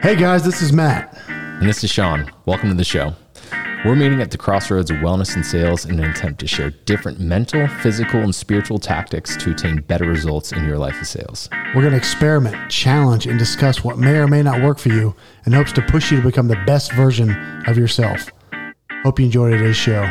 Hey guys, this is Matt. And this is Sean. Welcome to the show. We're meeting at the crossroads of wellness and sales in an attempt to share different mental, physical, and spiritual tactics to attain better results in your life of sales. We're going to experiment, challenge, and discuss what may or may not work for you in hopes to push you to become the best version of yourself. Hope you enjoy today's show.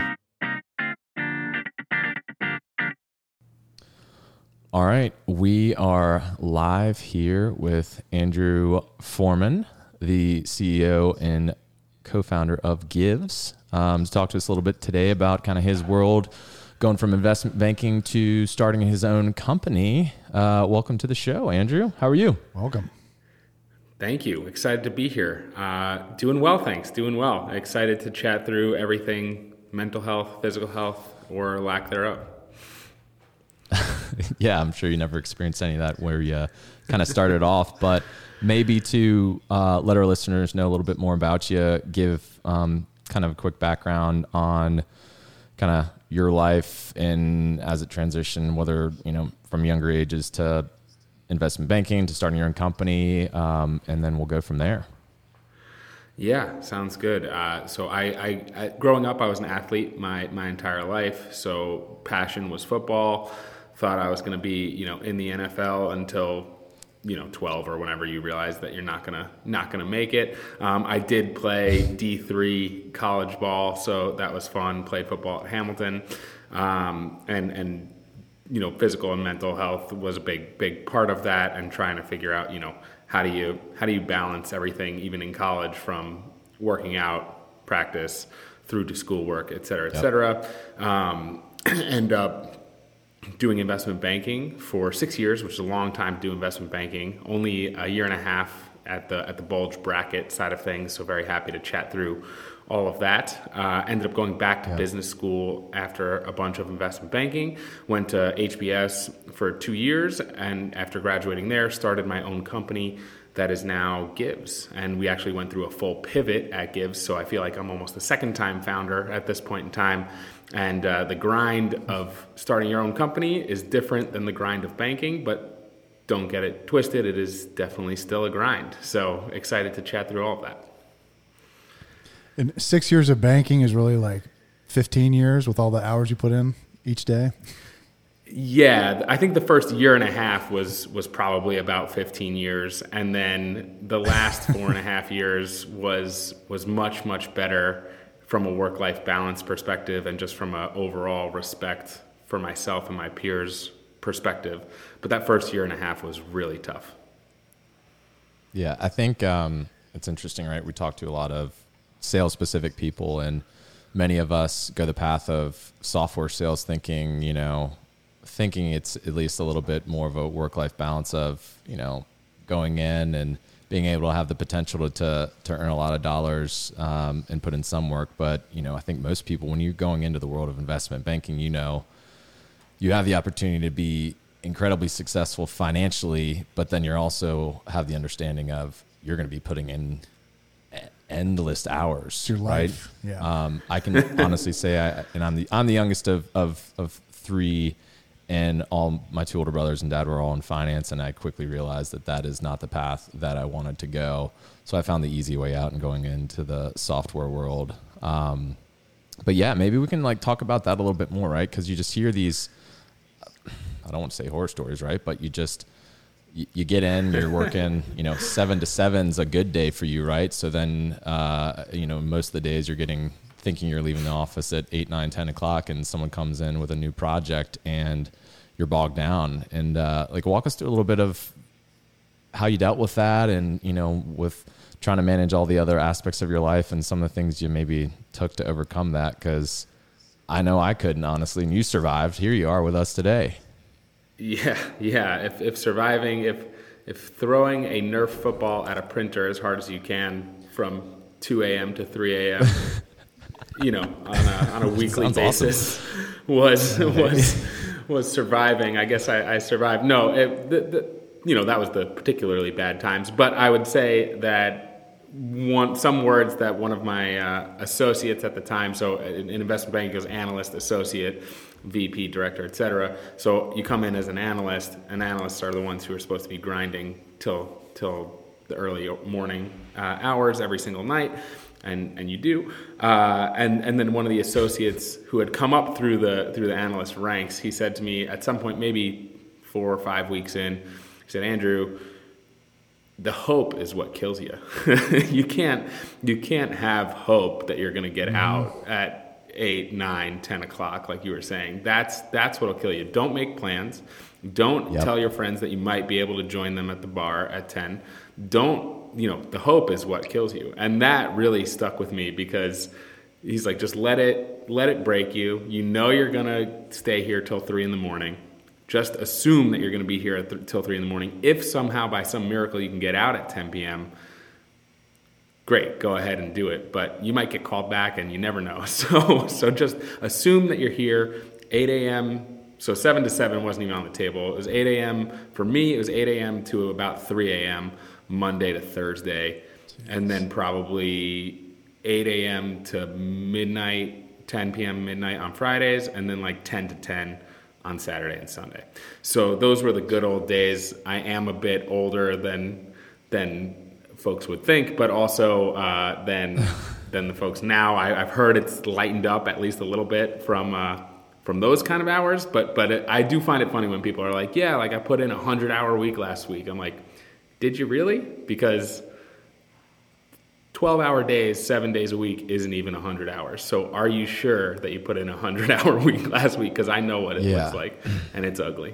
All right, we are live here with Andrew Foreman, the CEO and co-founder of Givz, um, to talk to us a little bit today about kind of his world, going from investment banking to starting his own company. Uh, welcome to the show, Andrew. How are you? Welcome. Thank you. Excited to be here. Uh, doing well, thanks. Doing well. Excited to chat through everything mental health, physical health, or lack thereof. yeah, I'm sure you never experienced any of that where you kind of started off, but maybe to uh, let our listeners know a little bit more about you, give um, kind of a quick background on kind of your life and as it transitioned, whether you know from younger ages to investment banking to starting your own company, um, and then we'll go from there. Yeah, sounds good. Uh, so I, I, I, growing up, I was an athlete my my entire life. So passion was football. Thought I was going to be, you know, in the NFL until you know 12 or whenever you realize that you're not gonna not gonna make it. Um, i did play d3 college ball so that was fun. Played football at hamilton. Um, and and you know physical and mental health was a big big part of that and trying to figure out you know how do you how do you balance everything even in college from working out practice through to schoolwork et cetera et yep. cetera. Um, end up doing investment banking for six years, which is a long time to do investment banking. Only a year and a half at the at the bulge bracket side of things. So very happy to chat through all of that. Uh, ended up going back to yeah. business school after a bunch of investment banking. Went to HBS for two years, and after graduating there, started my own company that is now Givz. And we actually went through a full pivot at Givz. So I feel like I'm almost the second time founder at this point in time. And uh, the grind of starting your own company is different than the grind of banking, but don't get it twisted. It is definitely still a grind. So excited to chat through all of that. And six years of banking is really like 15 years with all the hours you put in each day. Yeah, I think the first year and a half was was probably about 15 years, and then the last four and a half years was was much much better from a work life balance perspective and just from an overall respect for myself and my peers perspective. But that first year and a half was really tough. Yeah, I think um, it's interesting, right? We talk to a lot of sales specific people, and many of us go the path of software sales thinking, you know, thinking it's at least a little bit more of a work life balance of, you know, going in and being able to have the potential to, to, to earn a lot of dollars um, and put in some work. But, you know, I think most people, when you're going into the world of investment banking, you know, you have the opportunity to be incredibly successful financially, but then you're also have the understanding of you're going to be putting in endless hours. It's your life. Right? Yeah. Um, I can honestly say I, and I'm the, I'm the youngest of, of, of three and all my two older brothers and dad were all in finance and i quickly realized that that is not the path that i wanted to go. So i found the easy way out and going into the software world. Um, but yeah maybe we can like talk about that a little bit more right? Because you just hear these i don't want to say horror stories right? But you just you, you get in you're working you know seven to seven's a good day for you right? So then uh, you know most of the days you're getting thinking you're leaving the office at 8 9 10 o'clock and someone comes in with a new project and you're bogged down. And uh, like walk us through a little bit of how you dealt with that and you know with trying to manage all the other aspects of your life and some of the things you maybe took to overcome that because i know i couldn't honestly and you survived. Here you are with us today. Yeah yeah. If, if surviving if if throwing a nerf football at a printer as hard as you can from 2 a.m to 3 a.m you know, on a, on a weekly basis awesome. was was was surviving. I guess I, I survived. No, it, the, the, you know that was the particularly bad times. But I would say that one some words that one of my uh, associates at the time, so in, in investment banking, goes analyst, associate, VP, director, etc. So you come in as an analyst, and analysts are the ones who are supposed to be grinding till till the early morning uh, hours every single night. And, and you do, uh, and and then one of the associates who had come up through the through the analyst ranks, he said to me at some point, maybe four or five weeks in, he said, Andrew, the hope is what kills you. you can't you can't have hope that you're going to get mm-hmm. out at eight, nine, ten o'clock, like you were saying. That's that's what'll kill you. Don't make plans. Don't yep. tell your friends that you might be able to join them at the bar at ten. Don't you know the hope is what kills you, and that really stuck with me because he's like, just let it let it break you. You know you're gonna stay here till three in the morning just assume that you're going to be here th- till 3 in the morning. If somehow by some miracle you can get out at 10 p.m., great, go ahead and do it. But you might get called back and you never know. So, so just assume that you're here 8 a.m. So 7 to 7 wasn't even on the table. It was 8 a.m. For me, it was 8 a.m. to about 3 a.m. Monday to Thursday. Jeez. And then probably 8 a.m. to midnight, 10 p.m. midnight on Fridays, and then like 10 to 10 on Saturday and Sunday. So those were the good old days. I am a bit older than than folks would think, but also uh, than than the folks now. I, have heard it's lightened up at least a little bit from. Uh, from those kind of hours, but but it, I do find it funny when people are like, "Yeah, like I put in a hundred hour week last week." I'm like, "Did you really?" Because 12 hour days, seven days a week isn't even 100 hours. So are you sure that you put in a 100 hour week last week? Because I know what it yeah. looks like and it's ugly.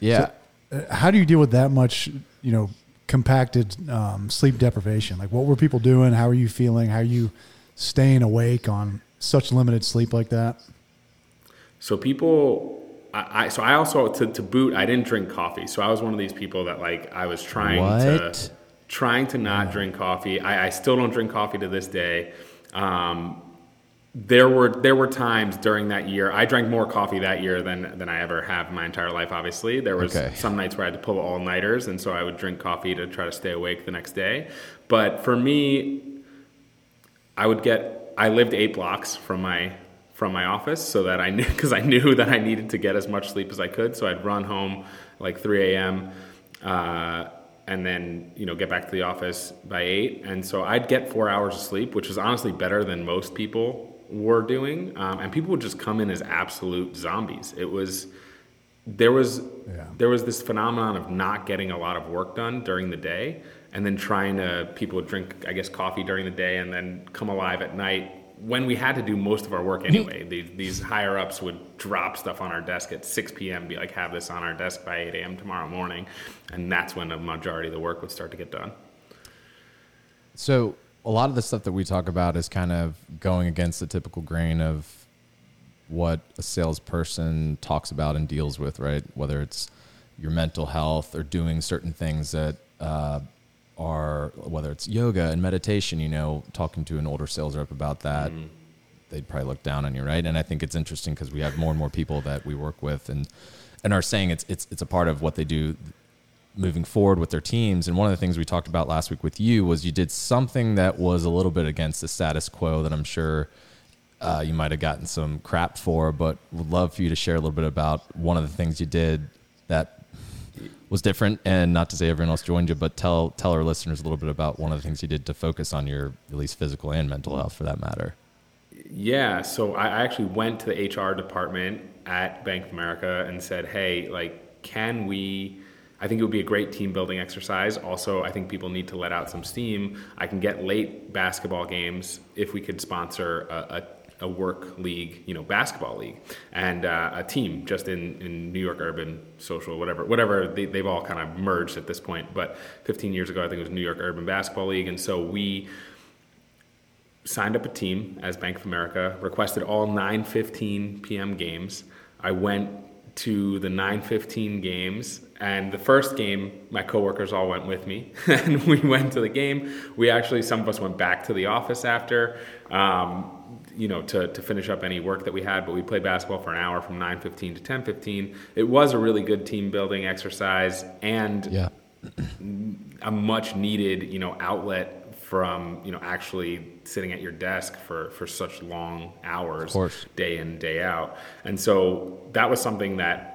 Yeah. So, uh, how do you deal with that much, you know, compacted um, sleep deprivation? Like, what were people doing? How are you feeling? How are you staying awake on such limited sleep like that? So people I, I, so I also to, to boot I didn't drink coffee. So I was one of these people that like I was trying what? to trying to not drink coffee. I, I, still don't drink coffee to this day. Um, there were there were times during that year I drank more coffee that year than than I ever have in my entire life. Obviously, there was okay. some nights where I had to pull all nighters, and so I would drink coffee to try to stay awake the next day. But for me, I would get I lived eight blocks from my from my office, so that I knew because I knew that I needed to get as much sleep as I could. So I'd run home like 3 a.m. Uh, and then you know get back to the office by eight and so i'd get four hours of sleep which is honestly better than most people were doing um, and people would just come in as absolute zombies it was there was yeah. there was this phenomenon of not getting a lot of work done during the day and then trying to people would drink i guess coffee during the day and then come alive at night when we had to do most of our work anyway, these, these higher ups would drop stuff on our desk at 6 p.m., be like, have this on our desk by 8 a.m. tomorrow morning. And that's when a majority of the work would start to get done. So, a lot of the stuff that we talk about is kind of going against the typical grain of what a salesperson talks about and deals with, right? Whether it's your mental health or doing certain things that uh, are whether it's yoga and meditation, you know, talking to an older sales rep about that, mm-hmm. they'd probably look down on you, right? And I think it's interesting because we have more and more people that we work with and and are saying it's it's it's a part of what they do moving forward with their teams. And one of the things we talked about last week with you was you did something that was a little bit against the status quo that I'm sure uh, you might have gotten some crap for, but would love for you to share a little bit about one of the things you did that was different and not to say everyone else joined you but tell tell our listeners a little bit about one of the things you did to focus on your at least physical and mental health for that matter yeah so i actually went to the hr department at bank of america and said hey like can we I think it would be a great team building exercise. Also, I think people need to let out some steam. I can get late basketball games if we could sponsor a, a a work league, you know, basketball league, and uh, a team just in, in New York Urban Social, whatever, whatever. They, they've all kind of merged at this point. But 15 years ago, I think it was New York Urban Basketball League, and so we signed up a team as Bank of America, requested all 9:15 p.m. games. I went to the 9:15 games and the first game my coworkers all went with me and we went to the game we actually some of us went back to the office after um, you know, to, to finish up any work that we had, but we played basketball for an hour from 9.15 to 10.15. It was a really good team building exercise and yeah. a much needed, you know, outlet from, you know, actually sitting at your desk for, for such long hours, day in, day out. And so that was something that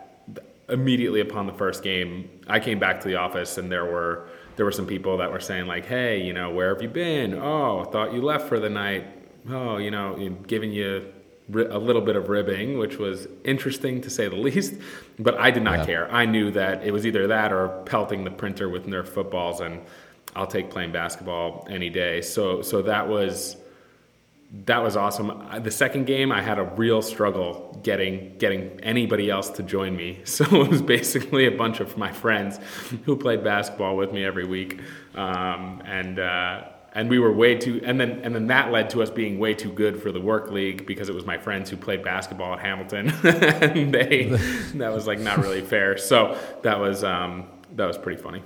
immediately upon the first game, I came back to the office and there were – there were some people that were saying like, "Hey, you know, where have you been? Oh, thought you left for the night. Oh, you know, giving you a little bit of ribbing, which was interesting to say the least. But I did not yeah. care. I knew that it was either that or pelting the printer with Nerf footballs, and I'll take playing basketball any day. So so that was that was awesome. The second game, I had a real struggle getting getting anybody else to join me. So it was basically a bunch of my friends who played basketball with me every week, um, and. Uh, and we were way too and then and then that led to us being way too good for the work league because it was my friends who played basketball at Hamilton. And they that was like not really fair. So that was um, that was pretty funny.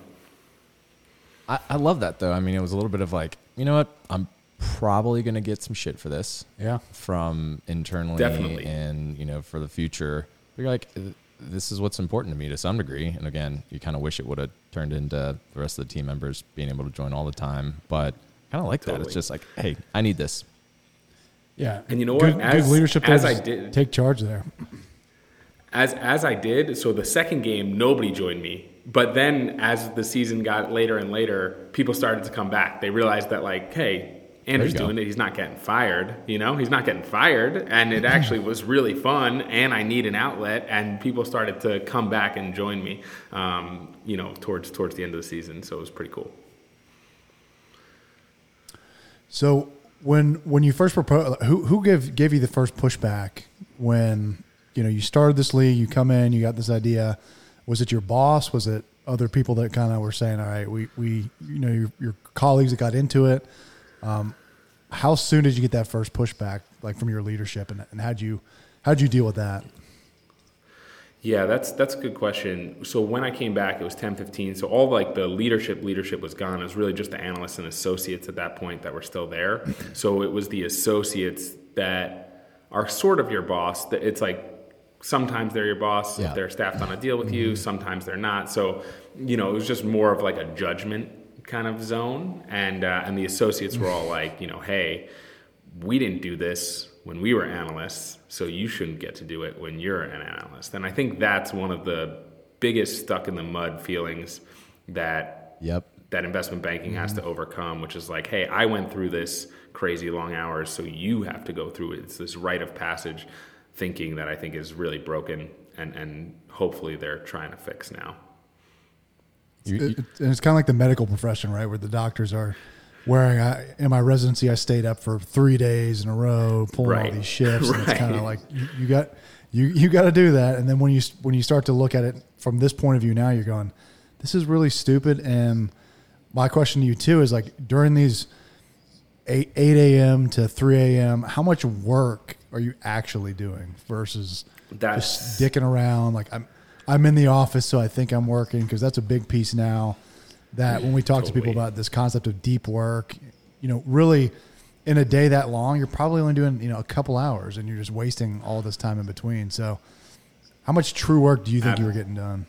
I, I love that though. I mean it was a little bit of like you know what? I'm probably gonna get some shit for this yeah. from internally Definitely. and you know for the future. But you're like this is what's important to me to some degree. And again, you kind of wish it would have turned into the rest of the team members being able to join all the time. But kind of like totally. that. It's just like, hey, I need this. Yeah, and you know good, what? As, good leadership. As I did, take charge there. As as I did, so the second game, nobody joined me. But then, as the season got later and later, people started to come back. They realized that, like, hey, Andrew's doing it. He's not getting fired. You know, he's not getting fired, and it actually was really fun. And I need an outlet, and people started to come back and join me. Um, you know, towards towards the end of the season, so it was pretty cool. So when when you first proposed, who who gave gave you the first pushback when you know you started this league? You come in, you got this idea. Was it your boss? Was it other people that kind of were saying, "All right, we we you know your, your colleagues that got into it." Um, how soon did you get that first pushback, like from your leadership, and, and how'd you how'd you deal with that? Yeah, that's that's a good question. So when I came back, it was 10, 15. So all like the leadership leadership was gone. It was really just the analysts and associates at that point that were still there. So it was the associates that are sort of your boss. That it's like sometimes they're your boss yeah. if they're staffed on a deal with mm-hmm. you. Sometimes they're not. So you know, it was just more of like a judgment kind of zone. And uh, and the associates were all like, you know, hey, we didn't do this when we were analysts, so you shouldn't get to do it when you're an analyst. And I think that's one of the biggest stuck in the mud feelings that yep. that investment banking mm-hmm. has to overcome, which is like, hey, I went through this crazy long hours, so you have to go through it. It's this rite of passage thinking that I think is really broken and, and hopefully they're trying to fix now. It, it, it's kind of like the medical profession, right? Where the doctors are wearing I, in my residency, I stayed up for three days in a row, pulling right. all these shifts. right. And it's kind of like you, you, got you you got to do that. And then when you when you start to look at it from this point of view, now you're going, this is really stupid. And my question to you too is like during these eight eight a.m. to three a.m., how much work are you actually doing versus that's, just dicking around? Like I'm I'm in the office, so I think I'm working because that's a big piece now that when we talk totally. to people about this concept of deep work, you know, really in a day that long, you're probably only doing, you know, a couple hours and you're just wasting all this time in between. So how much true work do you think you were getting done?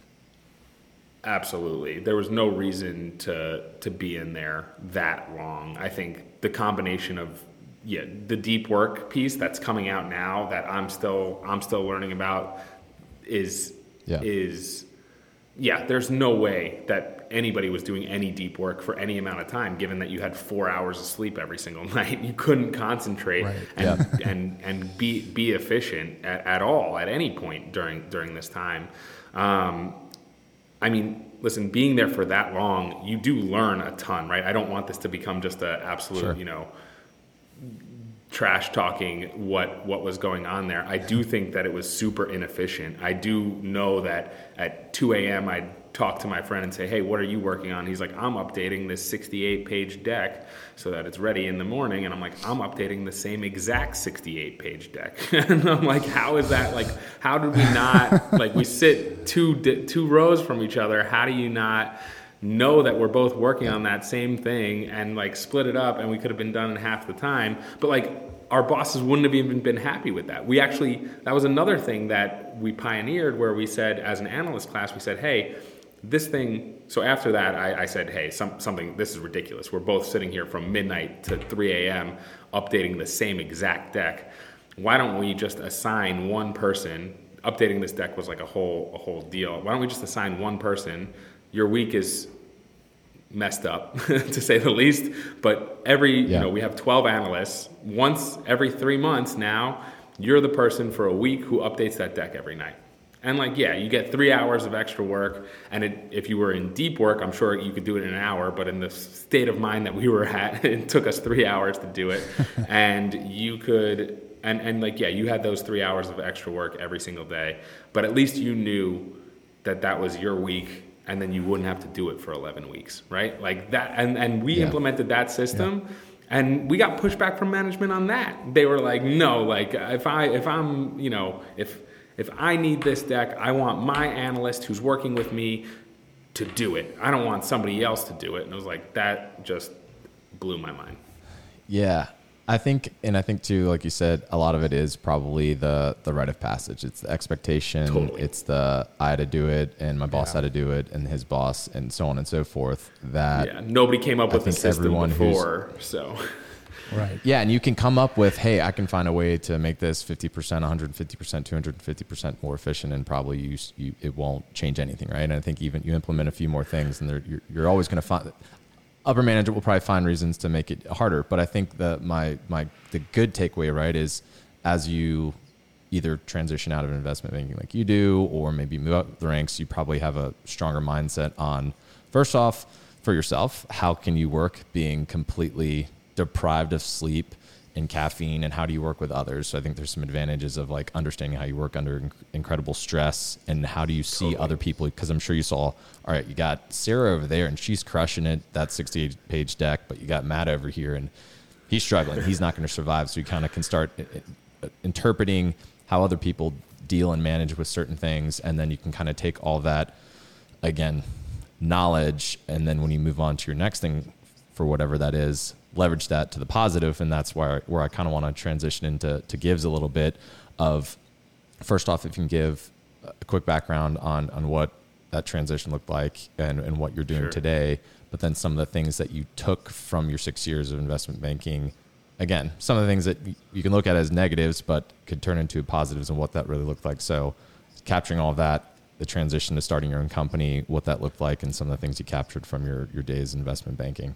Absolutely. There was no reason to to be in there that long. I think the combination of yeah, the deep work piece that's coming out now that I'm still I'm still learning about is yeah. is yeah, there's no way that anybody was doing any deep work for any amount of time, given that you had four hours of sleep every single night. You couldn't concentrate right. and, yeah. and and be be efficient at, at, all at any point during during this time. Um, I mean, listen, being there for that long, you do learn a ton, right? I don't want this to become just an absolute, sure. you know, trash talking what what was going on there. I do think that it was super inefficient. I do know that at 2 a.m. I'd talk to my friend and say, "Hey, what are you working on?" He's like, "I'm updating this 68-page deck so that it's ready in the morning." And I'm like, "I'm updating the same exact 68-page deck." and I'm like, "How is that? Like, how did we not like we sit two two rows from each other? How do you not?" know that we're both working on that same thing and like split it up and we could have been done in half the time but like our bosses wouldn't have even been happy with that we actually that was another thing that we pioneered where we said as an analyst class we said hey this thing so after that i, I said hey some, something this is ridiculous we're both sitting here from midnight to 3 a.m updating the same exact deck why don't we just assign one person updating this deck was like a whole a whole deal why don't we just assign one person your week is messed up to say the least. But every, yeah. you know, we have 12 analysts. Once every three months now, you're the person for a week who updates that deck every night. And like, yeah, you get three hours of extra work. And it, if you were in deep work, I'm sure you could do it in an hour. But in the state of mind that we were at, it took us three hours to do it. and you could, and, and like, yeah, you had those three hours of extra work every single day. But at least you knew that that was your week and then you wouldn't have to do it for 11 weeks, right? Like that. And, and we yeah. implemented that system. Yeah. And we got pushback from management on that. They were like, "No, like if I if I'm, you know, if if I need this deck, I want my analyst who's working with me to do it. I don't want somebody else to do it. And I was like, that just blew my mind. Yeah. I think, and I think too, like you said, a lot of it is probably the the rite of passage. It's the expectation. Totally. It's the I had to do it, and my boss yeah. had to do it, and his boss, and so on and so forth. That yeah, nobody came up with the system before, so Right. Yeah, and you can come up with, hey, I can find a way to make this 50%, 150%, 250% more efficient, and probably you, you it won't change anything, right? And I think even you implement a few more things, and you're, you're always going to find upper management will probably find reasons to make it harder. But I think that my my the good takeaway, right, is as you either transition out of investment banking like you do, or maybe move up the ranks, you probably have a stronger mindset on first off for yourself, how can you work being completely deprived of sleep and caffeine and how do you work with others? So i think there's some advantages of like understanding how you work under inc- incredible stress and how do you see totally. other people? Because i'm sure you saw all right you got sarah over there and she's crushing it that 68 page deck but you got matt over here and he's struggling. He's not going to survive so you kind of can start uh, uh, interpreting how other people deal and manage with certain things and then you can kind of take all that again knowledge and then when you move on to your next thing for whatever that is leverage that to the positive, and that's where where I kind of want to transition into to Givz a little bit of first off, if you can give a quick background on on what that transition looked like and, and what you're doing sure. today, but then some of the things that you took from your six years of investment banking. Again, some of the things that you can look at as negatives, but could turn into positives and what that really looked like. So, capturing all of that, the transition to starting your own company, what that looked like, and some of the things you captured from your, your days in investment banking.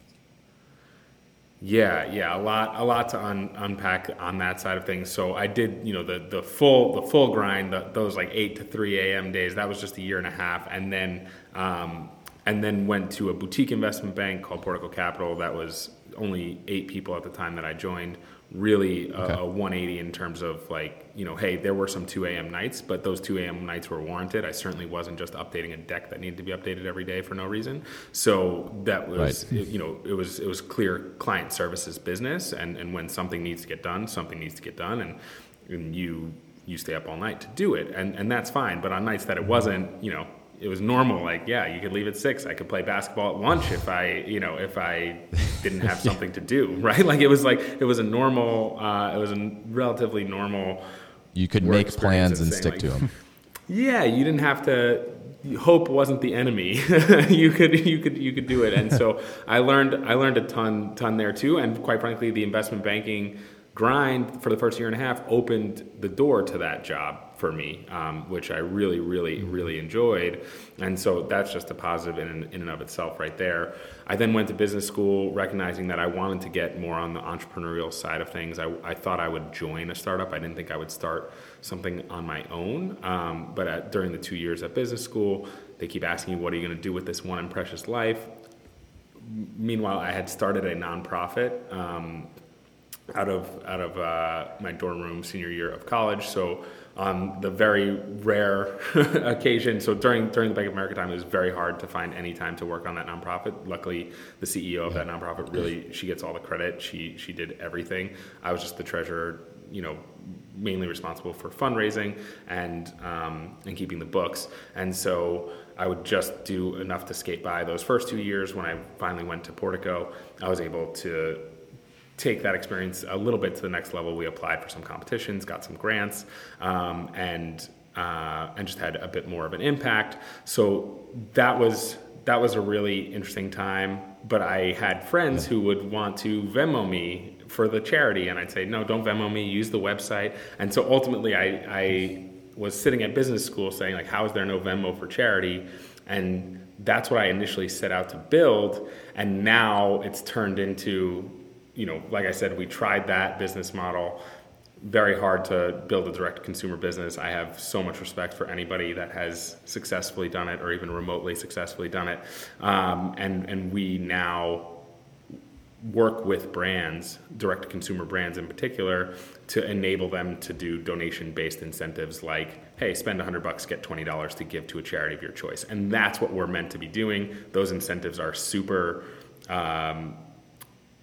Yeah, yeah, a lot, a lot to un, unpack on that side of things. So I did, you know, the the full the full grind, the, those like eight to three a.m. days. That was just a year and a half, and then um, and then went to a boutique investment bank called Portico Capital. That was only eight people at the time that I joined, really uh, okay. a, 180 in terms of like you know hey there were some 2 a.m nights but those 2 a.m nights were warranted i certainly wasn't just updating a deck that needed to be updated every day for no reason so that was right. you know it was it was clear client services business and and when something needs to get done something needs to get done and and you you stay up all night to do it and and that's fine but on nights that it wasn't you know it was normal. Like, yeah, you could leave at six. I could play basketball at lunch if I, you know, if I didn't have something to do, right? Like, it was like it was a normal. Uh, it was a relatively normal. You could make plans and stick like, to them. Yeah, you didn't have to. Hope wasn't the enemy. you could you could you could do it, and so I learned I learned a ton ton there too, and quite frankly, the investment banking grind for the first year and a half opened the door to that job for me, um, which I really, really, mm-hmm. really enjoyed. And so that's just a positive in, in and of itself right there. I then went to business school recognizing that I wanted to get more on the entrepreneurial side of things. I, I thought I would join a startup. I didn't think I would start something on my own. Um, but at, during the two years at business school, they keep asking you, what are you going to do with this one and precious life? Meanwhile, I had started a nonprofit um, out of out of uh, my dorm room senior year of college. So on the very rare occasion. So during during the Bank of America time, it was very hard to find any time to work on that nonprofit. Luckily, the CEO of that nonprofit really she gets all the credit. She she did everything. I was just the treasurer, you know, mainly responsible for fundraising and um, and keeping the books. And so I would just do enough to skate by those first two years. When I finally went to Portico, I was able to take that experience a little bit to the next level. We applied for some competitions, got some grants, um, and uh, and just had a bit more of an impact. So that was that was a really interesting time. But I had friends who would want to Venmo me for the charity, and I'd say, no, don't Venmo me. Use the website. And so ultimately, I, I was sitting at business school saying like, how is there no Venmo for charity? And that's what I initially set out to build. And now it's turned into, you know, like I said, we tried that business model. Very hard to build a direct consumer business. I have so much respect for anybody that has successfully done it or even remotely successfully done it. Um, and, and we now work with brands, direct consumer brands in particular, to enable them to do donation based incentives like, hey, spend 100 bucks, get $20 to give to a charity of your choice. And that's what we're meant to be doing. Those incentives are super. Um,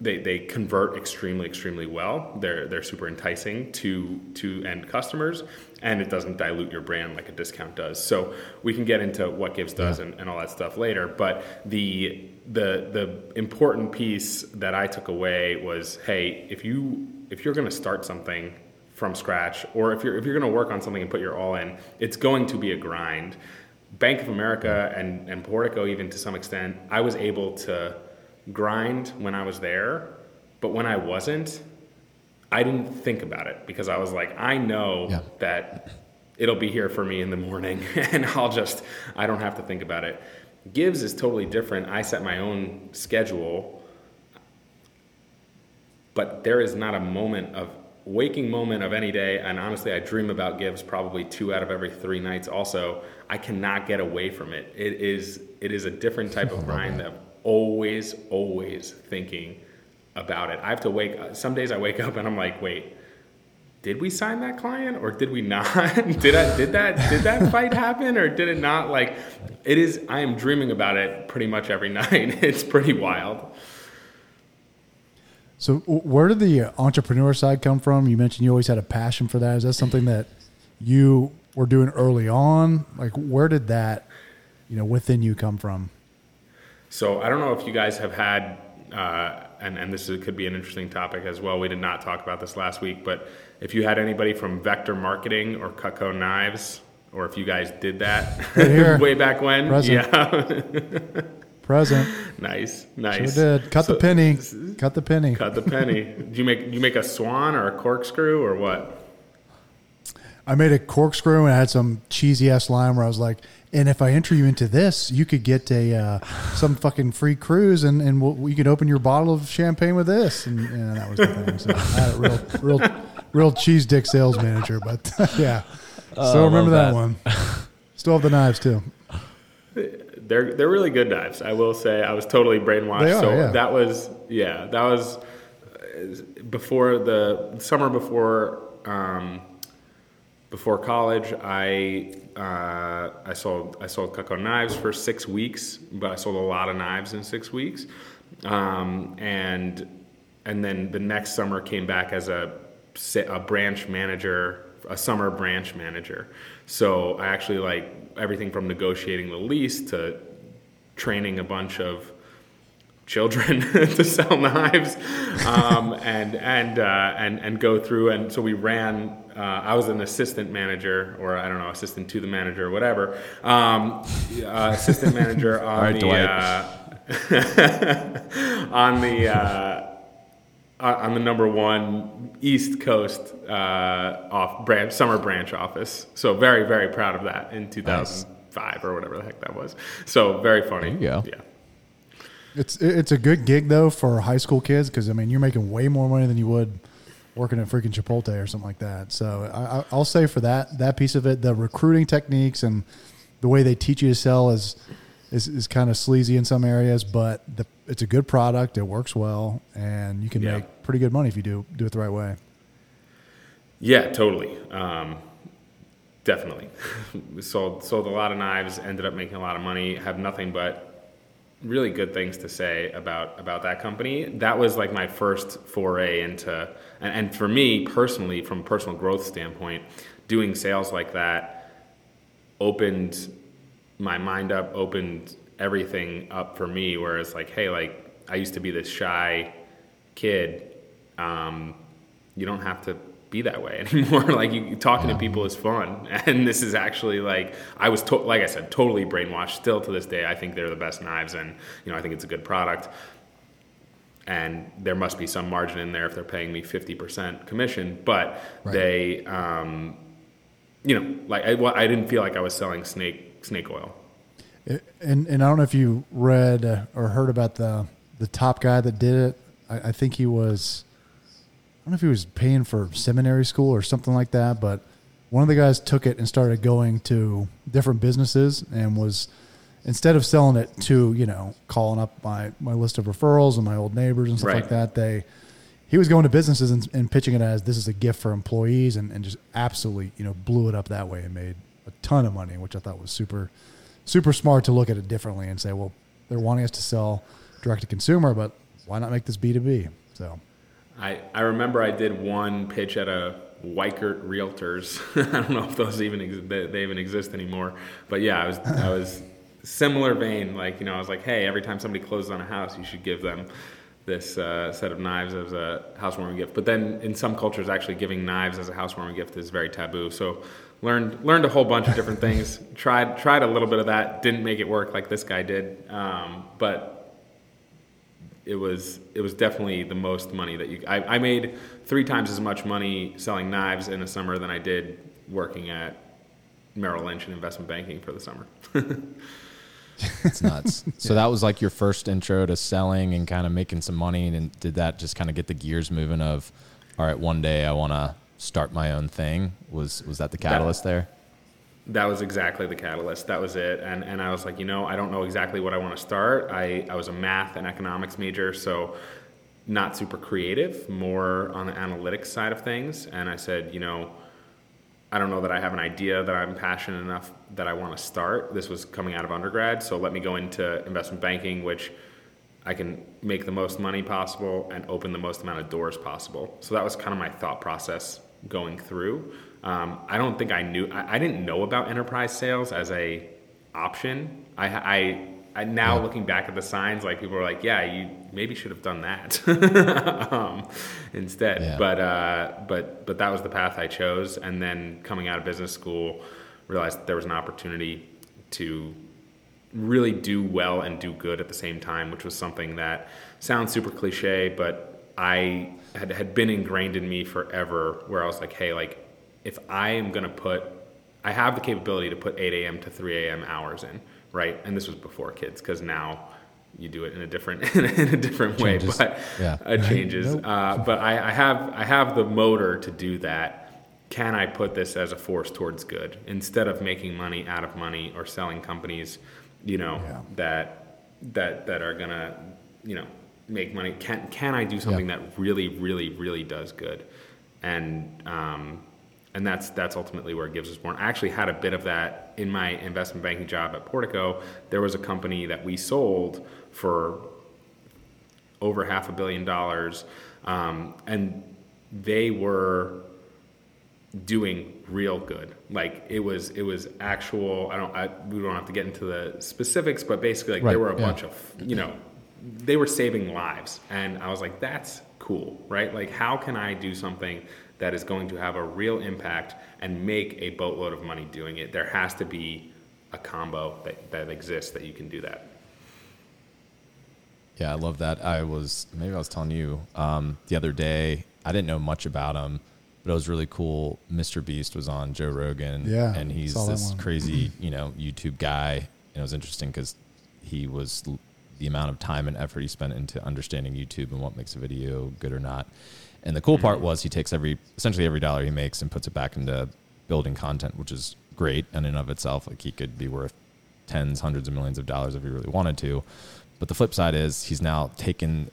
they, they convert extremely extremely well. They're they're super enticing to to end customers, and it doesn't dilute your brand like a discount does. So we can get into what Givz does yeah. and, and all that stuff later. But the the the important piece that I took away was, hey, if you if you're going to start something from scratch, or if you're if you're going to work on something and put your all in, it's going to be a grind. Bank of America and and Portico, even to some extent, I was able to grind when I was there, but when I wasn't, I didn't think about it because I was like, I know yeah. that it'll be here for me in the morning, and I'll just I don't have to think about it. Givz is totally different. I set my own schedule, but there is not a moment of waking moment of any day. And honestly, I dream about Givz probably two out of every three nights. Also, I cannot get away from it. It is it is a different type of grind that always always thinking about it. I have to wake. Some days I wake up and I'm like, wait did we sign that client or did we not? did I did that did that fight happen or did it not? Like it is I am dreaming about it pretty much every night. It's pretty wild. So where did the entrepreneur side come from? You mentioned you always had a passion for that. Is that something that you were doing early on? Like where did that, you know, within you come from? So I don't know if you guys have had uh, and, and this is, could be an interesting topic as well. We did not talk about this last week, but if you had anybody from Vector Marketing or Cutco Knives, or if you guys did that way back when, Present. yeah. Present. Nice, nice. Sure did. Cut so, the penny. Cut the penny. Cut the penny. do you make you make a swan or a corkscrew or what? I made a corkscrew and I had some cheesy ass line where I was like, and if I enter you into this, you could get a uh, some fucking free cruise, and and we'll, we could open your bottle of champagne with this, and, and that was the thing. So I had a real, real, real cheese dick sales manager, but yeah, oh, still remember that. that one. Still have the knives too. They're they're really good knives. I will say I was totally brainwashed. Are, so yeah. that was yeah that was uh, before the summer before. Um, before college, I uh, I sold I sold Cutco knives for six weeks, but I sold a lot of knives in six weeks, um, and and then the next summer came back as a a branch manager, a summer branch manager. So I actually like everything from negotiating the lease to training a bunch of children to sell knives um, and and uh, and and go through and so we ran uh, I was an assistant manager or I don't know assistant to the manager or whatever. Um, uh, assistant manager on, right, the, uh, on the uh, on the number one East Coast uh, off branch summer branch office. So very very proud of that in 2005 nice. or whatever the heck that was. So very funny. Yeah. It's it's a good gig though for high school kids because I mean you're making way more money than you would working at freaking Chipotle or something like that. So I, will say for that that piece of it, the recruiting techniques and the way they teach you to sell is is, is kind of sleazy in some areas, but the, it's a good product. It works well, and you can yeah. make pretty good money if you do do it the right way. Yeah, totally. Um, definitely. sold sold a lot of knives. Ended up making a lot of money. Have nothing but really good things to say about about that company. That was like my first foray into, and, and for me personally, from a personal growth standpoint, doing sales like that opened my mind up, opened everything up for me. Whereas like, hey, like I used to be this shy kid. Um, you don't have to be that way anymore. like you, talking yeah. to people is fun, and this is actually like I was to- like I said, totally brainwashed. Still to this day, I think they're the best knives, and you know I think it's a good product. And there must be some margin in there if they're paying me fifty percent commission, but right. they, um, you know, like I, well, I didn't feel like I was selling snake snake oil. and and I don't know if you read uh, or heard about the the top guy that did it. I, I think he was. I don't know if he was paying for seminary school or something like that, but one of the guys took it and started going to different businesses and was instead of selling it to you know calling up my my list of referrals and my old neighbors and stuff Right. like that they he was going to businesses and, and pitching it as this is a gift for employees and, and just absolutely you know blew it up that way and made a ton of money which i thought was super super smart to look at it differently and say well they're wanting us to sell direct to consumer but why not make this b2b so I, I remember I did one pitch at a Weichert Realtors. I don't know if those even ex- they, they even exist anymore, but yeah, I was I was similar vein. Like you know, I was like, hey, every time somebody closes on a house, you should give them this uh, set of knives as a housewarming gift. But then in some cultures, actually giving knives as a housewarming gift is very taboo. So learned learned a whole bunch of different things. Tried tried a little bit of that. Didn't make it work like this guy did. Um, but it was it was definitely the most money that you I, I made three times as much money selling knives in a summer than I did working at Merrill Lynch in investment banking for the summer. It's nuts. so that was like your first intro to selling and kind of making some money. And did that just kind of get the gears moving? Of all right, one day I want to start my own thing. Was was that the catalyst there? that was exactly the catalyst. That was it. And and I was like, you know, I don't know exactly what I want to start. I, I was a math and economics major, so not super creative, more on the analytics side of things. And I said, you know, I don't know that I have an idea that I'm passionate enough that I want to start. This was coming out of undergrad, so let me go into investment banking, which I can make the most money possible and open the most amount of doors possible. So that was kind of my thought process going through. Um, I don't think I knew. I, I didn't know about enterprise sales as a option. I, I, I now Yeah. looking back at the signs, like people are like, "Yeah, you maybe should have done that um, instead." Yeah. But uh, but but that was the path I chose. And then coming out of business school, realized that there was an opportunity to really do well and do good at the same time, which was something that sounds super cliche, but I had, had been ingrained in me forever where I was like, hey, like if I am going to put, I have the capability to put 8 a.m. to 3 a.m. hours in, right? And this was before kids because now you do it in a different in a different way, Changes. but Yeah. it changes. Nope. Uh, but I, I have I have the motor to do that. Can I put this as a force towards good instead of making money out of money or selling companies, you know, Yeah. that that that are gonna, you know, make money? Can can I do something that really, really, really does good? And um, and that's that's ultimately where it Givz was born. I actually had a bit of that in my investment banking job at Portico. There was a company that we sold for over half a billion dollars, um, and they were doing real good. Like it was, it was actual. I don't. I, we don't have to get into the specifics, but basically, like there were a yeah. bunch of, you know, they were saving lives, and I was like, that's cool, right? Like, how can I do something that is going to have a real impact and make a boatload of money doing it? There has to be a combo that, that exists that you can do that. Yeah, I love that. I was maybe I was telling you um, the other day. I didn't know much about him, but it was really cool. Mr. Beast was on Joe Rogan, Yeah, and he's this crazy, you know, YouTube guy. And it was interesting because he was l- the amount of time and effort he spent into understanding YouTube and what makes a video good or not. And the cool part mm-hmm. was he takes every essentially every dollar he makes and puts it back into building content, which is great in and of itself. Like he could be worth tens, hundreds of millions of dollars if he really wanted to. But the flip side is he's now taken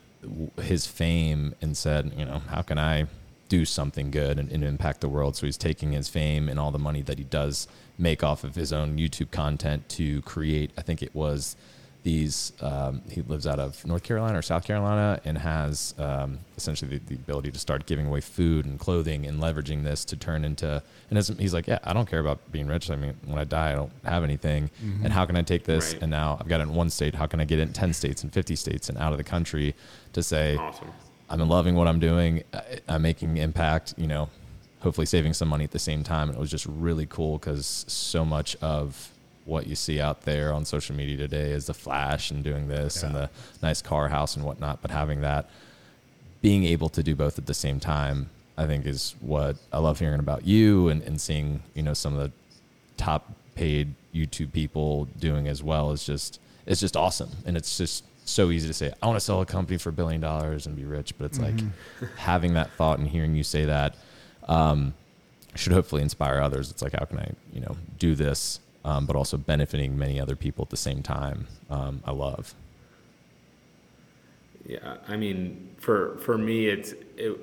his fame and said, you know, how can I do something good and, and impact the world? So he's taking his fame and all the money that he does make off of his own YouTube content to create, I think it was these, um, he lives out of North Carolina or South Carolina and has um, essentially the, the ability to start giving away food and clothing and leveraging this to turn into, and as, he's like, yeah, I don't care about being rich. I mean, when I die, I don't have anything. And how can I take this? Right. And now I've got it in one state. How can I get it in 10 states and 50 states and out of the country to say, Awesome. I'm loving what I'm doing. I- I'm making impact, you know, hopefully saving some money at the same time. And it was just really cool because so much of what you see out there on social media today is the flash and doing this and the nice car, house, and whatnot. But having that, being able to do both at the same time, I think is what I love hearing about you and, and seeing, you know, some of the top paid YouTube people doing as well is just it's just awesome, and it's just so easy to say I want to sell a company for a billion dollars and be rich, but it's mm-hmm. like having that thought and hearing you say that um, should hopefully inspire others. It's like how can I you know do this, um, but also benefiting many other people at the same time. Um, I love. Yeah, I mean, for for me, it's it,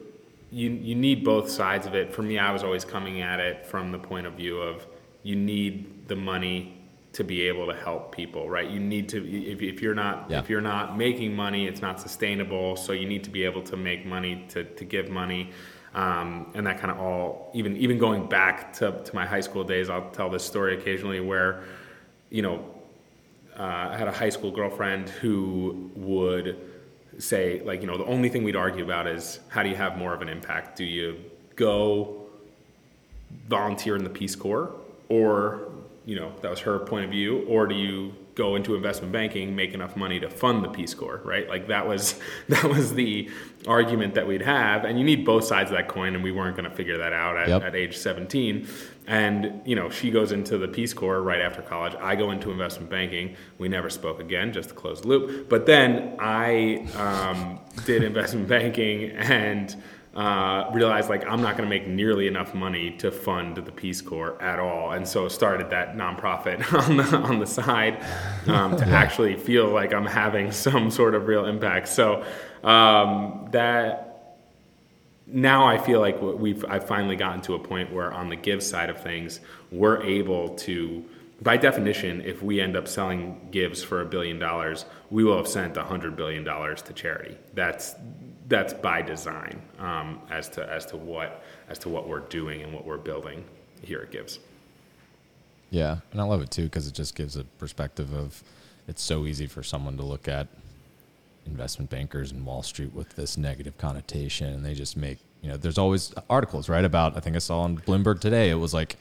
you you need both sides of it. For me, I was always coming at it from the point of view of you need the money to be able to help people, right? You need to if, if you're not yeah. if you're not making money, it's not sustainable. So you need to be able to make money to to give money. Um, and that kind of all even even going back to, to my high school days i'll tell this story occasionally where you know uh, i had a high school girlfriend who would say like you know the only thing we'd argue about is how do you have more of an impact? Do you go volunteer in the peace corps? Or you know that was her point of view or do you go into investment banking make enough money to fund the peace corps right? Like that was that was the argument that we'd have. And you need both sides of that coin and we weren't going to figure that out at, yep. at age 17 and you know she goes into the peace corps right after college. I go into investment banking. We never spoke again just to close the loop. But then i um, did investment banking and uh, realized like I'm not going to make nearly enough money to fund the Peace Corps at all, and so started that nonprofit on the on the side um, to actually feel like I'm having some sort of real impact. So um, that now I feel like we've I've finally gotten to a point where on the give side of things we're able to. By definition, if we end up selling Givz for a billion dollars, we will have sent a hundred billion dollars to charity. That's that's by design um, as to as to what as to what we're doing and what we're building here at Givz. Yeah, and I love it too because it just gives a perspective of it's so easy for someone to look at investment bankers and Wall Street with this negative connotation, and they just make you know. There's always articles right about. I think I saw on Bloomberg today. It was like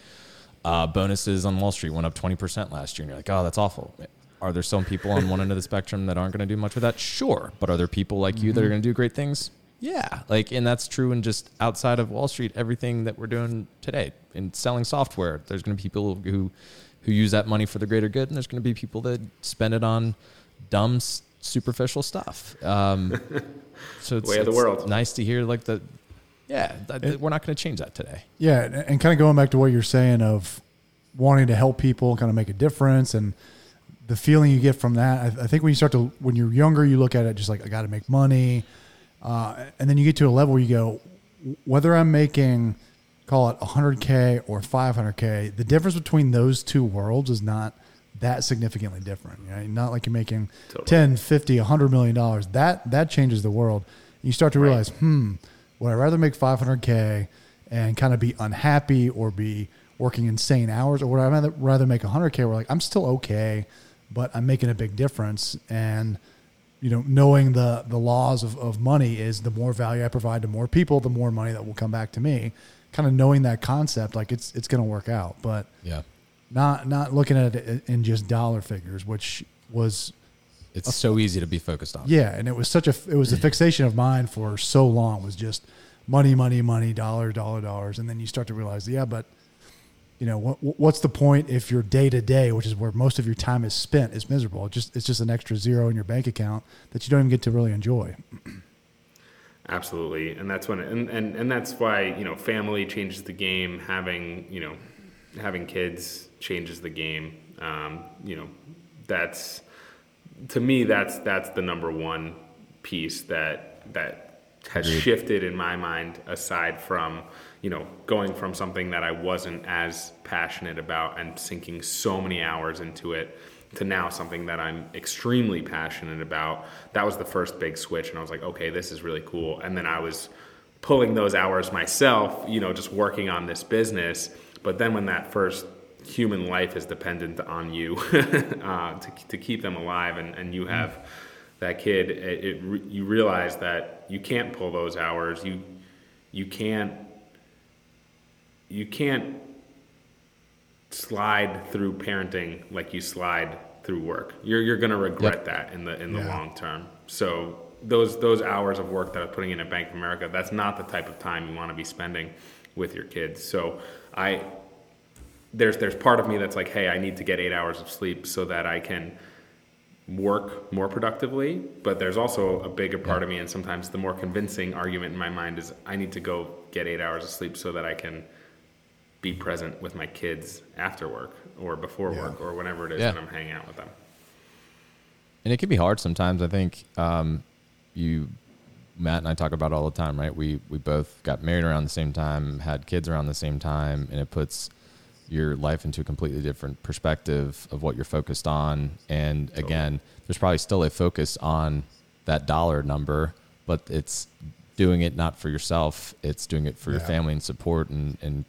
uh, bonuses on Wall Street went up 20 percent last year, and you're like, oh, that's awful. Are there some people on one end of the spectrum that aren't going to do much with that? Sure. But are there people like mm-hmm. you that are mm-hmm. going to do great things? Yeah. Like, and that's true in just outside of Wall Street, everything that we're doing today in selling software. There's going to be people who, who use that money for the greater good, and there's going to be people that spend it on dumb, superficial stuff. Um, so it's, way of the world. Nice to hear, like the, yeah, it, we're not going to change that today. Yeah, and, and kind of going back to what you're saying of wanting to help people, kind of make a difference, and the feeling you get from that, I, I, think when you start to, when you're younger, you look at it just like I got to make money, uh, and then you get to a level where you go, whether I'm making, call it 100k or 500k, the difference between those two worlds is not that significantly different. Know, not like you're making totally. 10, 50, 100 million dollars. That that changes the world. You start to realize, right. hmm, would I rather make 500k and kind of be unhappy or be working insane hours, or would I rather, rather make 100k where like I'm still okay but I'm making a big difference. And you know, knowing the the laws of, of money is the more value I provide to more people, the more money that will come back to me. Kind of knowing that concept, like it's it's going to work out. But yeah, not not looking at it in just dollar figures, which was it's a, so easy to be focused on. Yeah, and it was such a it was a fixation of mine for so long was just money, money, money, dollar, dollar, dollars, and then you start to realize, yeah, but you know what, what's the point if your day to day which is where most of your time is spent is miserable? It just it's just an extra zero in your bank account that you don't even get to really enjoy. Absolutely. And that's when and, and and that's why you know family changes the game. Having you know having kids changes the game. Um, you know that's to me that's that's the number one piece that that has shifted in my mind aside from you know, going from something that I wasn't as passionate about and sinking so many hours into it to now something that I'm extremely passionate about. That was the first big switch, and I was like, okay, this is really cool. And then I was pulling those hours myself, you know, just working on this business. But then when that first human life is dependent on you uh, to, to keep them alive, and, and you have that kid, it, it, you realize that you can't pull those hours. You you can't you can't slide through parenting like you slide through work. You're you're going to regret yep. that in the in the yeah. long term. So those those hours of work that I'm putting in at Bank of America, that's not the type of time you want to be spending with your kids. So I there's there's part of me that's like, hey, I need to get eight hours of sleep so that I can work more productively. But there's also a bigger part yeah. of me, and sometimes the more convincing argument in my mind is I need to go get eight hours of sleep so that I can be present with my kids after work or before yeah. work or whenever it is yeah. when I'm hanging out with them. And it can be hard sometimes. I think um, you, Matt and I talk about all the time, right? We we both got married around the same time, had kids around the same time, and it puts your life into a completely different perspective of what you're focused on. And totally. again, there's probably still a focus on that dollar number, but it's doing it not for yourself. It's doing it for yeah. your family and support and, and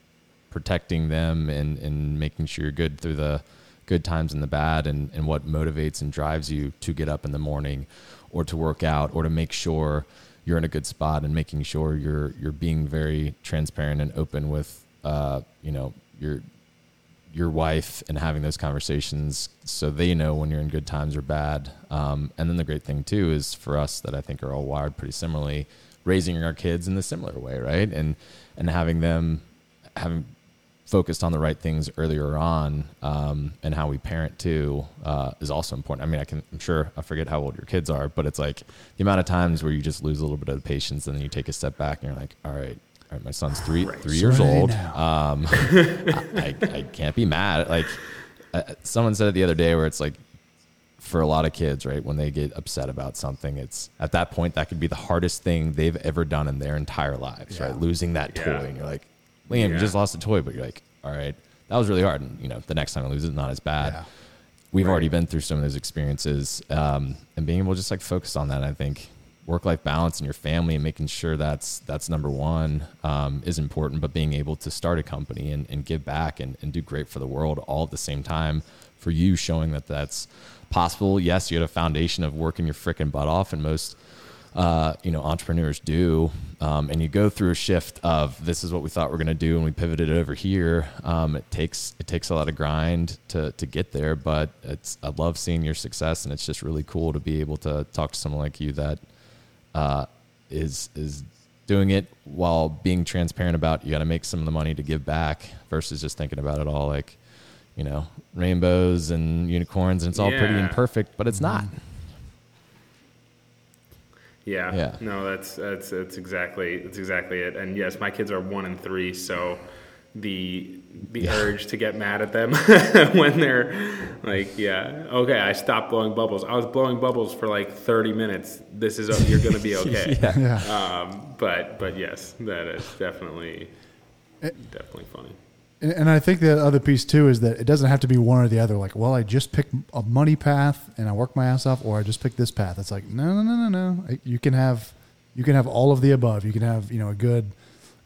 protecting them and, and making sure you're good through the good times and the bad and, and what motivates and drives you to get up in the morning or to work out or to make sure you're in a good spot and making sure you're you're being very transparent and open with uh, you know your your wife and having those conversations so they know when you're in good times or bad. Um, and then the great thing too is for us that I think are all wired pretty similarly, raising our kids in the similar way, right? And and having them having focused on the right things earlier on, um, and how we parent too uh, is also important. I mean, I can I'm sure I forget how old your kids are, but it's like the amount of times where you just lose a little bit of patience and then you take a step back and you're like, all right, my son's three right. three years old. Um, I, I, can't be mad. Like uh, someone said it the other day, where it's like for a lot of kids, right, when they get upset about something, it's at that point that could be the hardest thing they've ever done in their entire lives, yeah. right? Losing that yeah. toy, and you're like, Liam, yeah. you just lost a toy, but you're like, all right, that was really hard, and you know, the next time I lose it, not as bad. We've right. already been through some of those experiences, um, and being able to just like focus on that, I think work life balance and your family and making sure that's that's number one um, is important. But being able to start a company and, and give back and, and do great for the world all at the same time for you, showing that that's possible. Yes, you had a foundation of working your freaking butt off, and most uh, you know entrepreneurs do. Um, and you go through a shift of this is what we thought we are going to do, and we pivoted it over here. Um, it takes it takes a lot of grind to to get there, but it's I love seeing your success, and it's just really cool to be able to talk to someone like you that uh, is is doing it while being transparent about you got to make some of the money to give back versus just thinking about it all like you know rainbows and unicorns and it's all yeah. pretty imperfect but it's not yeah. yeah no that's that's that's exactly that's exactly it and yes my kids are one and three so the the yeah. urge to get mad at them when they're like, yeah, okay, I stopped blowing bubbles. I was blowing bubbles for like 30 minutes. This is you're going to be okay. yeah. yeah. Um, but but yes, that is definitely it, definitely funny. And I think the other piece too is that it doesn't have to be one or the other. Like, well, I just picked a money path and I work my ass off, or I just pick this path. It's like, no, no, no, no, no. You can have, you can have all of the above. You can have, you know, a good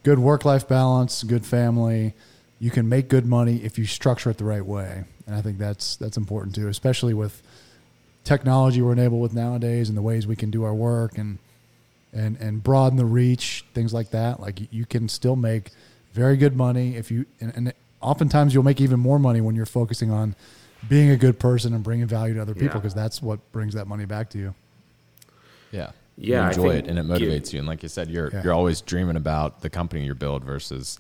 good work life balance, good family. You can make good money if you structure it the right way, and I think that's that's important too, especially with technology we're enabled with nowadays and the ways we can do our work and and and broaden the reach, things like that. Like you can still make very good money if you and, and oftentimes you'll make even more money when you're focusing on being a good person and bringing value to other people because yeah. that's what brings that money back to you. Yeah yeah, you enjoy it and it motivates you. And like you said, you're yeah. you're always dreaming about the company you build versus,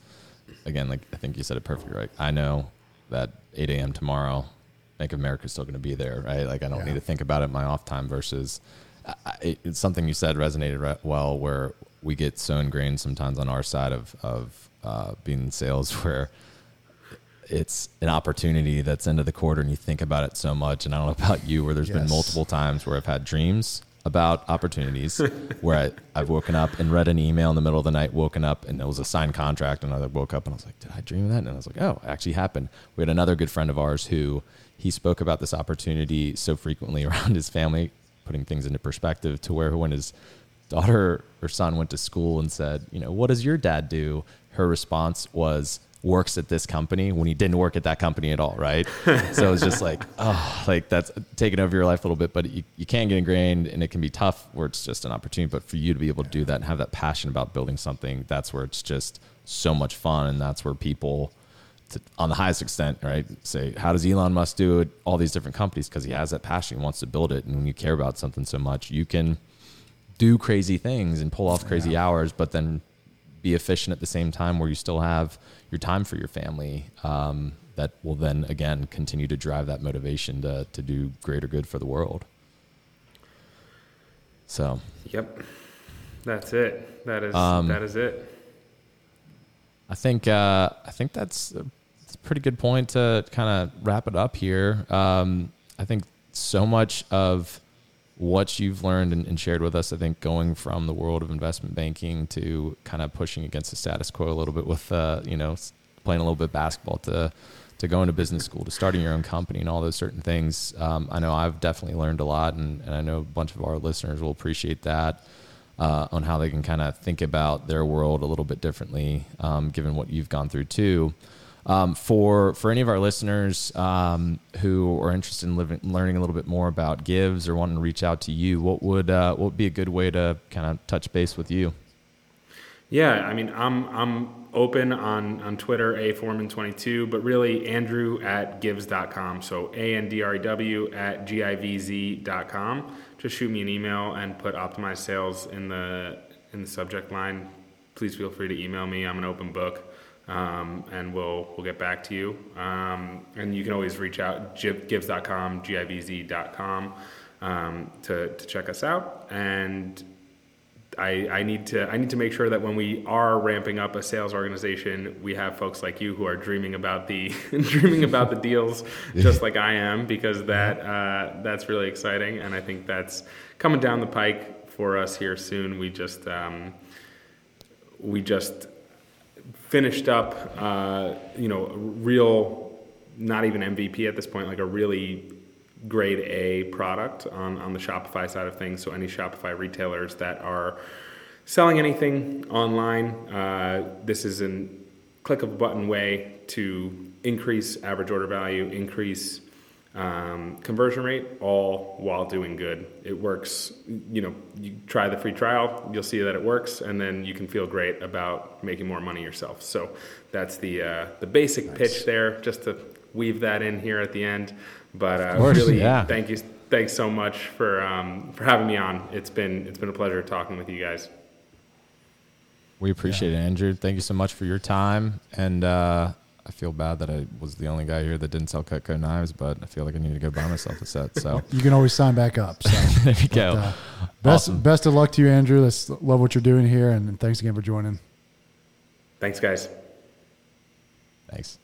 again, like I think you said it perfectly right. I know that 8 a.m. tomorrow, Bank of America is still going to be there, right? Like I don't yeah. need to think about it in my off time versus I, it's something you said resonated well where we get so ingrained sometimes on our side of of uh, being in sales where it's an opportunity that's into the quarter and you think about it so much and i don't know about you where there's yes. been multiple times where i've had dreams about opportunities where I, I've woken up and read an email in the middle of the night, woken up and it was a signed contract. And I woke up and I was like, did I dream of that? And I was like, oh, it actually happened. We had another good friend of ours who he spoke about this opportunity so frequently around his family, putting things into perspective to where when his daughter or son went to school and said, you know, what does your dad do? Her response was, works at this company when he didn't work at that company at all, right? so it's just like, oh, like that's taking over your life a little bit, but you, you can get ingrained and it can be tough where it's just an opportunity. But for you to be able to do that and have that passion about building something, that's where it's just so much fun. And that's where people, to, on the highest extent, right, say, how does Elon Musk do it? All these different companies because he has that passion, he wants to build it. And when you care about something so much, you can do crazy things and pull off crazy yeah. hours, but then be efficient at the same time where you still have your time for your family. Um, that will then again continue to drive that motivation to to do greater good for the world. So. Yep. That's it. That is um, that is it. I think uh, I think that's a, that's a, pretty good point to kind of wrap it up here. Um, I think so much of what you've learned and, and, shared with us, I think going from the world of investment banking to kind of pushing against the status quo a little bit with, uh, you know, playing a little bit basketball to, to going to business school, to starting your own company and all those certain things. Um, I know I've definitely learned a lot and, and, I know a bunch of our listeners will appreciate that. Uh, on how they can kind of think about their world a little bit differently, um, given what you've gone through too. Um, for for any of our listeners um, who are interested in living, learning a little bit more about Givz or wanting to reach out to you, what would uh, what would be a good way to kind of touch base with you? Yeah, I mean, I'm I'm open on on Twitter, a foreman22, but really Andrew at givz.com. So a n d r e w at g i v z.com. Just shoot me an email and put optimized sales in the in the subject line. Please feel free to email me. I'm an open book um, and we'll we'll get back to you. Um, and you can always reach out givz.com, givz.com um, to to check us out. And I, I need to I need to make sure that when we are ramping up a sales organization, we have folks like you who are dreaming about the dreaming about the deals, just like I am, because that uh, that's really exciting, and I think that's coming down the pike for us here soon. We just um, we just finished up, uh, you know, real, not even MVP at this point, like a really grade A product on, on the Shopify side of things. So any Shopify retailers that are selling anything online, uh, this is a click of a button way to increase average order value, increase um, conversion rate, all while doing good. It works. You know, you try the free trial, you'll see that it works, and then you can feel great about making more money yourself. So that's the uh, the basic nice. pitch there. Just to weave that in here at the end. But uh, course, really, yeah. thank you, thanks so much for um, for having me on. It's been it's been a pleasure talking with you guys. We appreciate yeah. it, Andrew. Thank you so much for your time and. Uh, I feel bad that I was the only guy here that didn't sell Cutco knives, but I feel like I need to go buy myself a set. So you can always sign back up. So there you but, go. Uh, best awesome. best of luck to you, Andrew. Let's love what you're doing here, and thanks again for joining. Thanks, guys. Thanks.